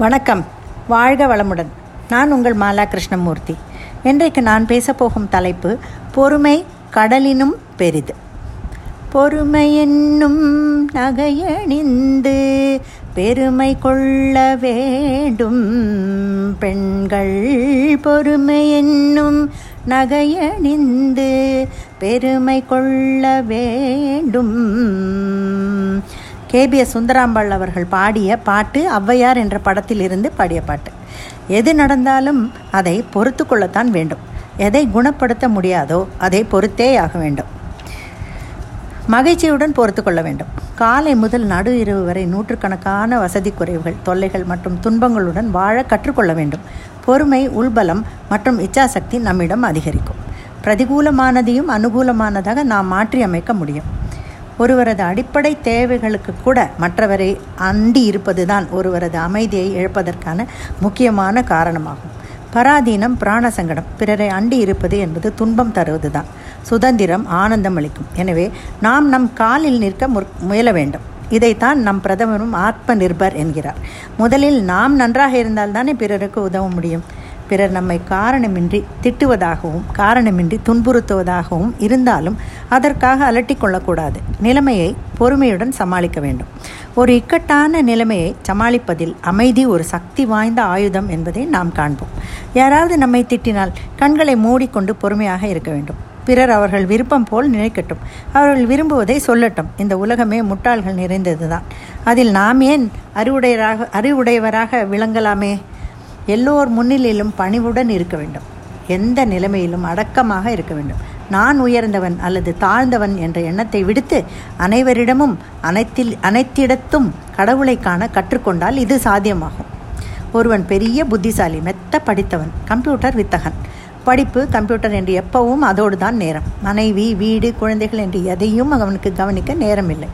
வணக்கம். வாழ்க வளமுடன். நான் உங்கள் மாலா கிருஷ்ணமூர்த்தி. இன்றைக்கு நான் பேசப்போகும் தலைப்பு பொறுமை கடலினும் பெரிது. பொறுமை என்னும் நகையணிந்து பெருமை கொள்ள வேண்டும். பெண்கள் பொறுமை என்னும் நகையணிந்து பெருமை கொள்ள வேண்டும். கேபிஎஸ் சுந்தராம்பாள் அவர்கள் பாடிய பாட்டு ஔவையார் என்ற படத்தில் இருந்து பாடிய பாட்டு. எது நடந்தாலும் அதை பொறுத்து கொள்ளத்தான் வேண்டும். எதை குணப்படுத்த முடியாதோ அதை பொறுத்தே ஆக வேண்டும். மகிழ்ச்சியுடன் பொறுத்து கொள்ள வேண்டும். காலை முதல் நடு இரவு வரை நூற்றுக்கணக்கான வசதி குறைவுகள் தொல்லைகள் மற்றும் துன்பங்களுடன் வாழ கற்றுக்கொள்ள வேண்டும். பொறுமை உள்பலம் மற்றும் இச்சாசக்தி நம்மிடம் அதிகரிக்கும். பிரதிகூலமானதையும் அனுகூலமானதாக நாம் மாற்றி அமைக்க முடியும். ஒருவரது அடிப்படை தேவைகளுக்கு கூட மற்றவரை அண்டி இருப்பதுதான் ஒருவரது அமைதியை இழப்பதற்கான முக்கியமான காரணமாகும். பராதீனம் பிராண சங்கடம் பிறரை அண்டி இருப்பது என்பது துன்பம் தருவதுதான். சுதந்திரம் ஆனந்தம் அளிக்கும். எனவே நாம் நம் காலில் நிற்க முயல வேண்டும். இதைத்தான் நம் பிரதமரும் ஆத்ம நிர்பர் என்கிறார். முதலில் நாம் நன்றாக இருந்தால்தானே பிறருக்கு உதவ முடியும். பிறர் நம்மை காரணமின்றி திட்டுவதாகவும் காரணமின்றி துன்புறுத்துவதாகவும் இருந்தாலும் அதற்காக அலட்டிக்கொள்ளக்கூடாது நிலைமையை பொறுமையுடன் சமாளிக்க வேண்டும். ஒரு இக்கட்டான நிலைமையை சமாளிப்பதில் அமைதி ஒரு சக்தி வாய்ந்த ஆயுதம் என்பதை நாம் காண்போம். யாராவது நம்மை திட்டினால் கண்களை மூடிக்கொண்டு பொறுமையாக இருக்க வேண்டும். பிறர் அவர்கள் விருப்பம் போல் நினைக்கட்டும். அவர்கள் விரும்புவதை சொல்லட்டும். இந்த உலகமே முட்டாள்கள் நிறைந்ததுதான். அதில் நாம் ஏன் அறிவுடையராக அறிவுடையவராக விளங்கலாமே? எல்லோர் முன்னிலையிலும் பணிவுடன் இருக்க வேண்டும். எந்த நிலைமையிலும் அடக்கமாக இருக்க வேண்டும். நான் உயர்ந்தவன் அல்லது தாழ்ந்தவன் என்ற எண்ணத்தை விடுத்து அனைவரிடமும் அனைத்தில் அனைத்திடத்தும் கடவுளை காண கற்றுக்கொண்டால் இது சாத்தியமாகும். ஒருவன் பெரிய புத்திசாலி மெத்த படித்தவன் கம்ப்யூட்டர் வித்தகன். படிப்பு கம்ப்யூட்டர் என்று எப்பவும் அதோடு தான் நேரம். மனைவி வீடு குழந்தைகள் என்று எதையும் அவனுக்கு கவனிக்க நேரமில்லை.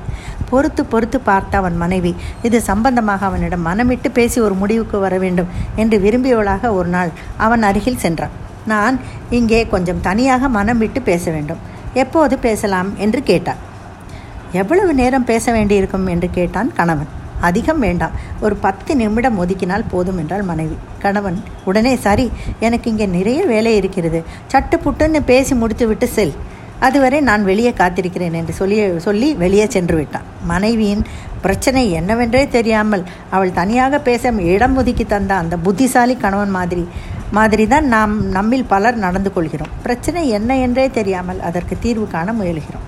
பொறுத்து பொறுத்து பார்த்த அவன் மனைவி இது சம்பந்தமாக அவனிடம் மனமிட்டு பேசி ஒரு முடிவுக்கு வர வேண்டும் என்று விரும்பியவளாக ஒரு நாள் அவன் அருகில் சென்றான். நான் இங்கே கொஞ்சம் தனியாக மனம் விட்டு பேச வேண்டும். எப்போது பேசலாம் என்று கேட்டான் எவ்வளவு நேரம் பேச வேண்டியிருக்கும் என்று கேட்டான் கணவன். அதிகம் வேண்டாம். ஒரு பத்து நிமிடம் ஒதுக்கினால் போதும் என்றால் மனைவி. கணவன் உடனே சரி. எனக்கு இங்கே நிறைய வேலை இருக்கிறது. சட்டு புட்டுன்னு பேசி முடித்துவிட்டு செல். அதுவரை நான் வெளியே காத்திருக்கிறேன் என்று சொல்லி சொல்லி வெளியே சென்று விட்டான். மனைவியின் பிரச்சனை என்னவென்றே தெரியாமல் அவள் தனியாக பேச இடம் ஒதுக்கி தந்த அந்த புத்திசாலி கணவன் மாதிரி மாதிரி தான் நாம் நம்மில் பலர் நடந்து கொள்கிறோம். பிரச்சனை என்ன என்றே தெரியாமல் அதற்கு தீர்வு காண முயல்கிறோம்.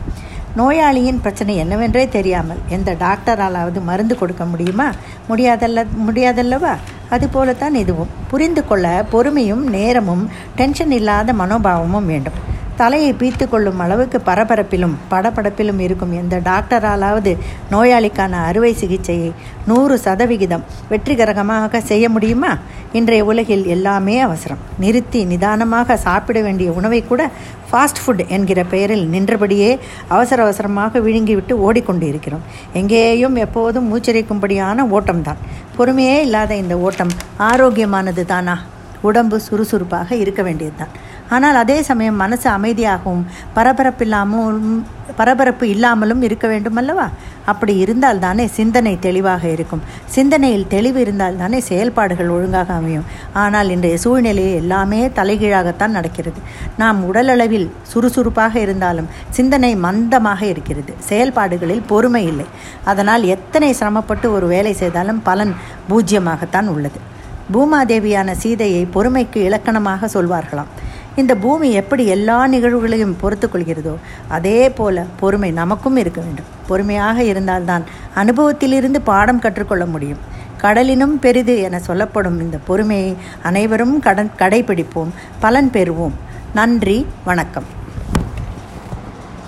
நோயாளியின் பிரச்சனை என்னவென்றே தெரியாமல் எந்த டாக்டராலாவது மருந்து கொடுக்க முடியுமா? முடியாதல்ல முடியாதல்லவா? அதுபோலத்தான் இதுவும். புரிந்து கொள்ள பொறுமையும் நேரமும் டென்ஷன் இல்லாத மனோபாவமும் வேண்டும். தலையை பீத்து கொள்ளும் அளவுக்கு பரபரப்பிலும் படபடப்பிலும் இருக்கும் எந்த டாக்டராலாவது நோயாளிக்கான அறுவை சிகிச்சையை நூறு சதவிகிதம் வெற்றிகரமாக செய்ய முடியுமா? இன்றைய உலகில் எல்லாமே அவசரம். நிறுத்தி நிதானமாக சாப்பிட வேண்டிய உணவை கூட ஃபாஸ்ட் ஃபுட் என்கிற பெயரில் நின்றபடியே அவசர அவசரமாக விழுங்கிவிட்டு ஓடிக்கொண்டு இருக்கிறோம் எங்கேயும் எப்போதும் மூச்சரிக்கும்படியான ஓட்டம்தான். பொறுமையே இல்லாத இந்த ஓட்டம் ஆரோக்கியமானது தானா உடம்பு சுறுசுறுப்பாக இருக்க வேண்டியதுதான். ஆனால் அதே சமயம் மனசு அமைதியாகவும் பரபரப்பில்லாமலும் பரபரப்பு இல்லாமலும் இருக்க வேண்டும் அல்லவா? அப்படி இருந்தால் தானே சிந்தனை தெளிவாக இருக்கும். சிந்தனையில் தெளிவு இருந்தால் தானே செயல்பாடுகள் ஒழுங்காக அமையும். ஆனால் இன்றைய சூழ்நிலையை எல்லாமே தலைகீழாகத்தான் நடக்கிறது. நாம் உடலளவில் சுறுசுறுப்பாக இருந்தாலும் சிந்தனை மந்தமாக இருக்கிறது. செயல்பாடுகளில் பொறுமை இல்லை. அதனால் எத்தனை சிரமப்பட்டு ஒரு வேலை செய்தாலும் பலன் பூஜ்யமாகத்தான் உள்ளது. பூமாதேவியான சீதையை பொறுமைக்கு இலக்கணமாக சொல்வார்களாம். இந்த பூமி எப்படி எல்லா நிகழ்வுகளையும் பொறுத்து கொள்கிறதோ அதே போல பொறுமை நமக்கும் இருக்க வேண்டும். பொறுமையாக இருந்தால்தான் அனுபவத்திலிருந்து பாடம் கற்றுக்கொள்ள முடியும். கடலினும் பெரிது என சொல்லப்படும் இந்த பொறுமையை அனைவரும் கடன் கடைபிடிப்போம். பலன் பெறுவோம். நன்றி. வணக்கம்.